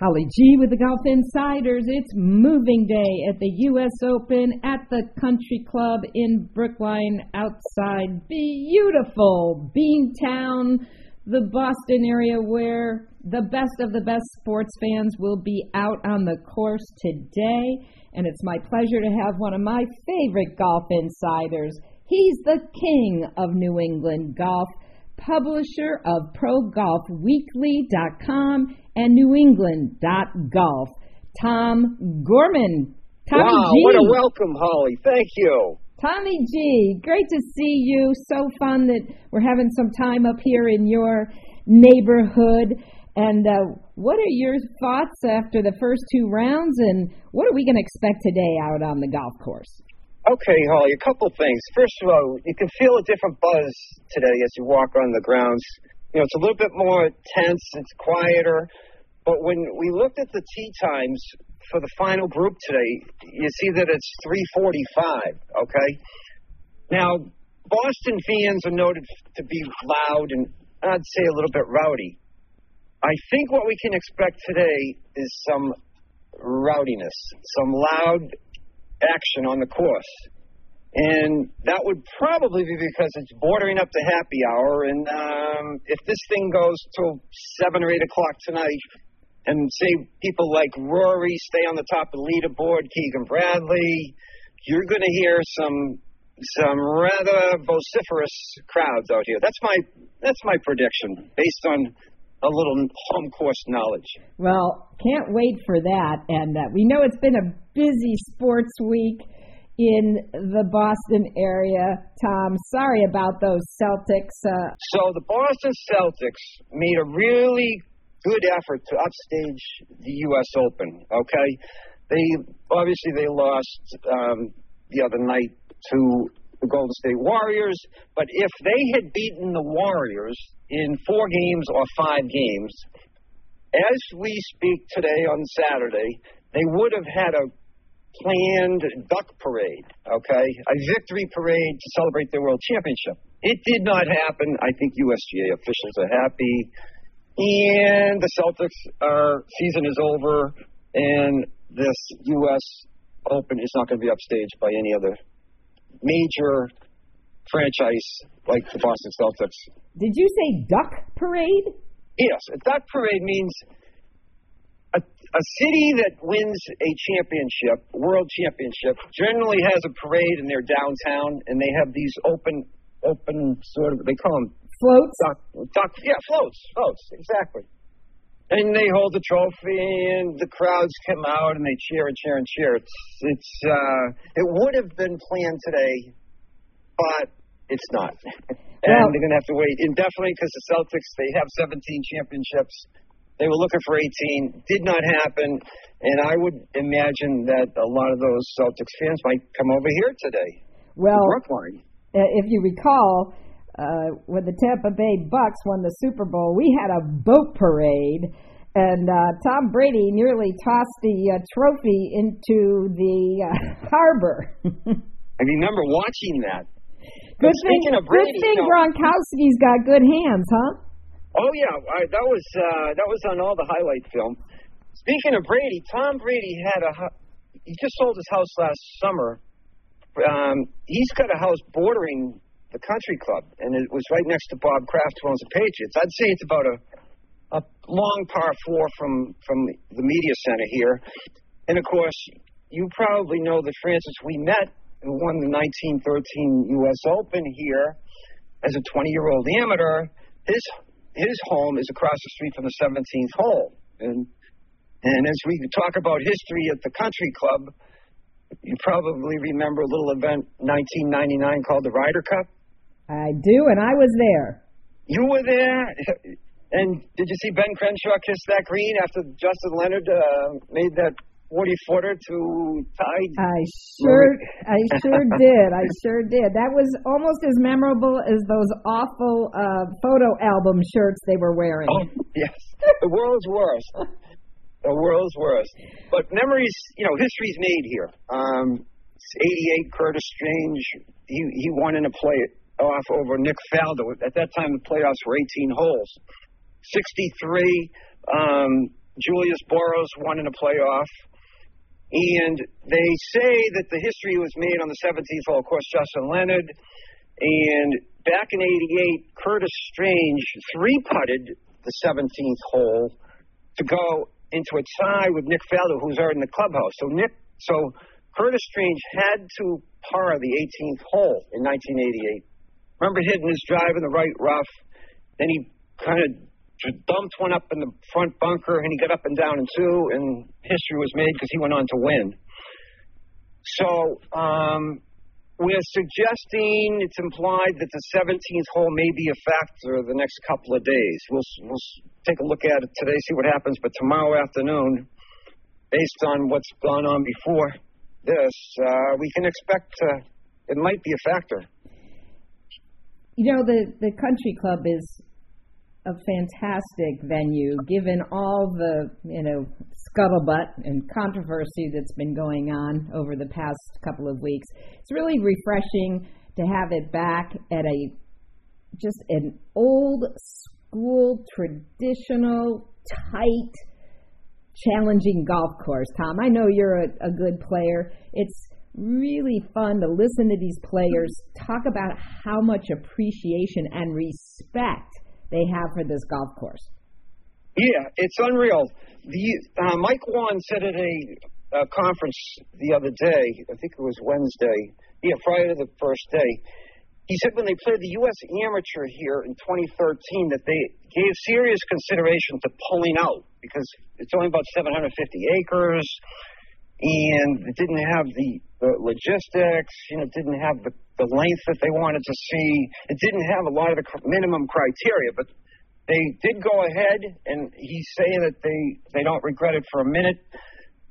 Holly G with the Golf Insiders. It's moving day at the U.S. Open at the Country Club in Brookline outside beautiful Beantown, the Boston area where the best of the best sports fans will be out on the course today. And it's my pleasure to have one of my favorite golf insiders. He's the king of New England golf publisher of ProGolfWeekly.com and NewEngland.golf. Tom Gorman. Tommy wow, G. what a welcome, Holly. Thank you. Tommy G, great to see you. So fun that we're having some time up here in your neighborhood. And uh, what are your thoughts after the first two rounds, and what are we going to expect today out on the golf course? Okay, Holly, a couple things. First of all, you can feel a different buzz today as you walk on the grounds. You know, it's a little bit more tense, it's quieter. But when we looked at the tee times for the final group today, you see that it's 345, okay? Now, Boston fans are noted to be loud and I'd say a little bit rowdy. I think what we can expect today is some rowdiness, some loud action on the course. And that would probably be because it's bordering up to happy hour. And um, if this thing goes till 7 or 8 o'clock tonight, and say people like Rory stay on the top of the leaderboard, Keegan Bradley, you're going to hear some some rather vociferous crowds out here. That's my that's my prediction based on a little home course knowledge. Well, can't wait for that. And uh, we know it's been a busy sports week in the Boston area. Tom, sorry about those Celtics. Uh, so the Boston Celtics made a really good effort to upstage the U.S. Open. Okay, they obviously they lost um, the other night to the Golden State Warriors, but if they had beaten the Warriors in four games or five games, as we speak today on Saturday, they would have had a planned duck parade, okay? A victory parade to celebrate their world championship. It did not happen. I think USGA officials are happy. And the Celtics uh, season is over, and this U.S. Open is not going to be upstaged by any other major franchise like the Boston Celtics. Did you say duck parade? Yes, a duck parade means a, a city that wins a championship, world championship, generally has a parade in their downtown, and they have these open, open sort of they call them floats. Duck, duck, yeah, floats, floats, exactly. And they hold the trophy, and the crowds come out and they cheer and cheer and cheer. It's, it's, uh, it would have been planned today, but it's not. and well, they're going to have to wait indefinitely because the Celtics they have 17 championships. They were looking for 18. Did not happen. And I would imagine that a lot of those Celtics fans might come over here today. Well, Brookline. If you recall, uh, when the Tampa Bay Bucks won the Super Bowl, we had a boat parade, and uh, Tom Brady nearly tossed the uh, trophy into the uh, harbor. I remember watching that. Good thing, Brady, good thing you know, Gronkowski's got good hands, huh? Oh yeah, I, that was uh, that was on all the highlight film. Speaking of Brady, Tom Brady had a he just sold his house last summer. Um, he's got a house bordering the country club, and it was right next to Bob Kraft, who owns the Patriots. I'd say it's about a a long par four from from the media center here, and of course, you probably know that Francis Ouimet, who won the 1913 U.S. Open here as a 20 year old amateur, his his home is across the street from the 17th hole. And and as we talk about history at the country club, you probably remember a little event 1999 called the Ryder Cup. I do, and I was there. You were there, and did you see Ben Crenshaw kiss that green after Justin Leonard uh, made that 40 footer to tie. I sure, I sure did. I sure did. That was almost as memorable as those awful uh, photo album shirts they were wearing. Oh, yes. the world's worst. The world's worst. But memories, you know, history's made here. Um, 88, Curtis Strange, he, he won in a play off over Nick Faldo. At that time, the playoffs were 18 holes. 63, um, Julius Boros won in a playoff. And they say that the history was made on the 17th hole. Of course, Justin Leonard. And back in 88, Curtis Strange three putted the 17th hole to go into a tie with Nick Faldo, who's already in the clubhouse. So Nick, so Curtis Strange had to par the 18th hole in 1988. Remember hitting his drive in the right rough. Then he kind of dumped one up in the front bunker, and he got up and down in two, and history was made because he went on to win. So um, we're suggesting it's implied that the 17th hole may be a factor the next couple of days. We'll, we'll take a look at it today, see what happens, but tomorrow afternoon, based on what's gone on before this, uh, we can expect uh, it might be a factor. You know, the, the country club is a fantastic venue, given all the you know scuttlebutt and controversy that's been going on over the past couple of weeks. It's really refreshing to have it back at a just an old school, traditional, tight, challenging golf course. Tom, I know you're a, a good player. It's really fun to listen to these players talk about how much appreciation and respect they have for this golf course. Yeah, it's unreal. The uh, Mike Whan said at a, a conference the other day, I think it was Wednesday, yeah, Friday the first day. He said when they played the U.S. Amateur here in 2013 that they gave serious consideration to pulling out because it's only about 750 acres and it didn't have the, the logistics, you know, didn't have the the length that they wanted to see. It didn't have a lot of the minimum criteria, but they did go ahead, and he's saying that they they don't regret it for a minute,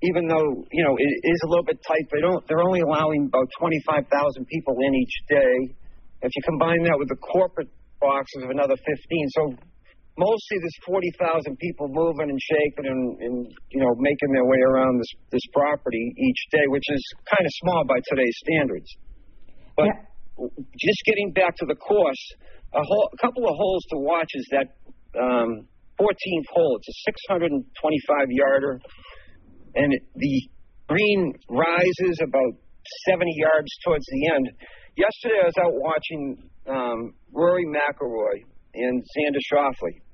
even though you know it is a little bit tight. They don't. They're only allowing about 25,000 people in each day. If you combine that with the corporate boxes of another 15, so mostly there's 40,000 people moving and shaking and, and you know making their way around this this property each day, which is kind of small by today's standards. But yeah. just getting back to the course, a, whole, a couple of holes to watch is that um, 14th hole. It's a 625 yarder, and the green rises about 70 yards towards the end. Yesterday, I was out watching um, Rory McIlroy and Xander Schauffele.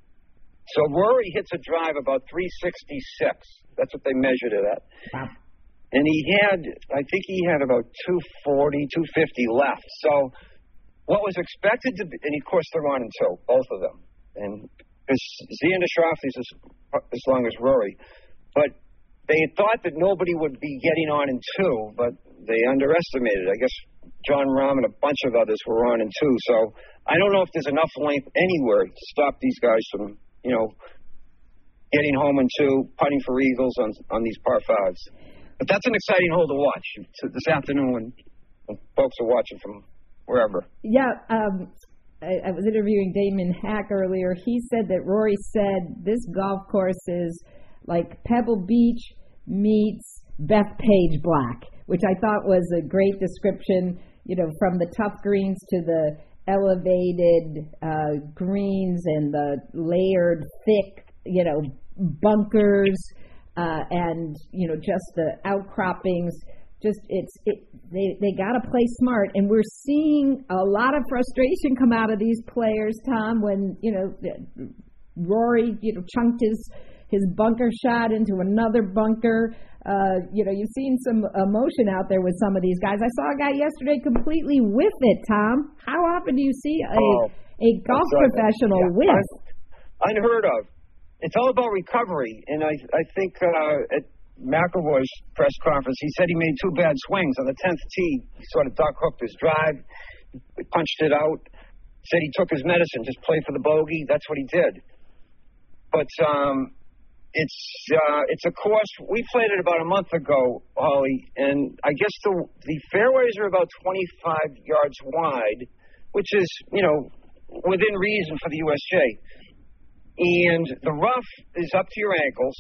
So Rory hits a drive about 366. That's what they measured it at. Wow and he had, I think he had about 240, 250 left. So what was expected to be, and of course they're on until both of them, and Xander Schauffele is as, as long as Rory, but they thought that nobody would be getting on in two, but they underestimated. I guess Jon Rahm and a bunch of others were on in two. So I don't know if there's enough length anywhere to stop these guys from, you know, getting home in two, putting for eagles on on these par fives. But that's an exciting hole to watch this afternoon when, when folks are watching from wherever. Yeah, um, I, I was interviewing Damon Hack earlier. He said that Rory said this golf course is like Pebble Beach meets Bethpage Black, which I thought was a great description. You know, from the tough greens to the elevated uh, greens and the layered, thick, you know, bunkers uh, and you know just the outcroppings. Just it's it, they they got to play smart, and we're seeing a lot of frustration come out of these players, Tom. When you know Rory, you know, chunked his his bunker shot into another bunker. Uh, you know, you've seen some emotion out there with some of these guys. I saw a guy yesterday completely with it, Tom. How often do you see a oh, a golf professional yeah, whiff? Unheard of it's all about recovery. And I I think uh, at McIlroy's press conference, he said he made two bad swings on the tenth tee. He sort of duck hooked his drive, he punched it out. Said he took his medicine, just play for the bogey. That's what he did. But um, it's uh, it's a course we played it about a month ago, Holly, and I guess the the fairways are about 25 yards wide, which is you know within reason for the USGA and the rough is up to your ankles.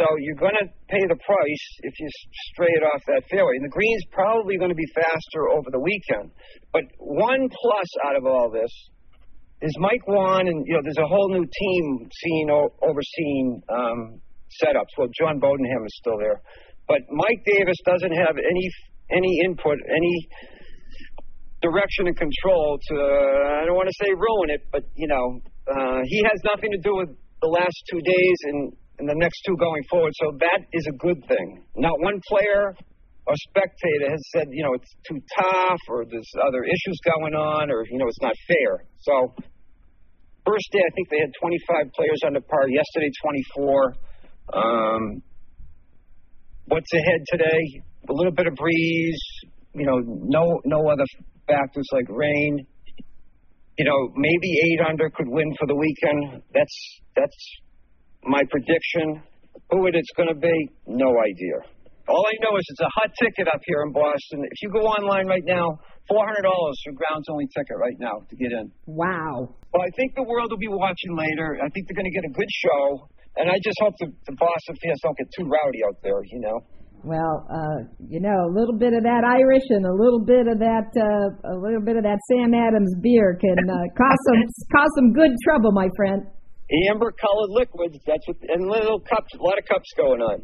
So you're going to pay the price if you stray it off that fairway. And the green's probably going to be faster over the weekend. But one plus out of all this is Mike Whan, and you know there's a whole new team seeing overseeing um, setups. Well, John Bodenhamer is still there, but Mike Davis doesn't have any any input, any direction and control to. Uh, I don't want to say ruin it, but you know, uh, he has nothing to do with the last two days and, and the next two going forward. So that is a good thing. Not one player or spectator has said, you know, it's too tough or there's other issues going on or, you know, it's not fair. So, first day, I think they had 25 players under par. Yesterday, 24. Um, what's ahead today? A little bit of breeze, you know, no, no other factors like rain. You know, maybe eight under could win for the weekend. That's, that's my prediction. Who it is going to be, no idea. All I know is it's a hot ticket up here in Boston. If you go online right now, four hundred dollars for grounds only ticket right now to get in. Wow. Well, I think the world will be watching later. I think they're going to get a good show, and I just hope the, the Boston fans don't get too rowdy out there. You know. Well, uh, you know, a little bit of that Irish and a little bit of that, uh, a little bit of that Sam Adams beer can uh, cause some cause some good trouble, my friend. Amber colored liquids. That's what, and little cups, a lot of cups going on.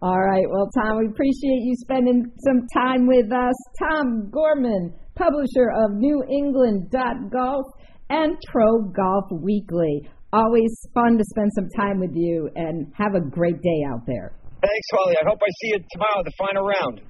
All right. Well, Tom, we appreciate you spending some time with us. Tom Gorman, publisher of New England Golf and Pro Golf Weekly. Always fun to spend some time with you and have a great day out there. Thanks, Holly. I hope I see you tomorrow, the final round.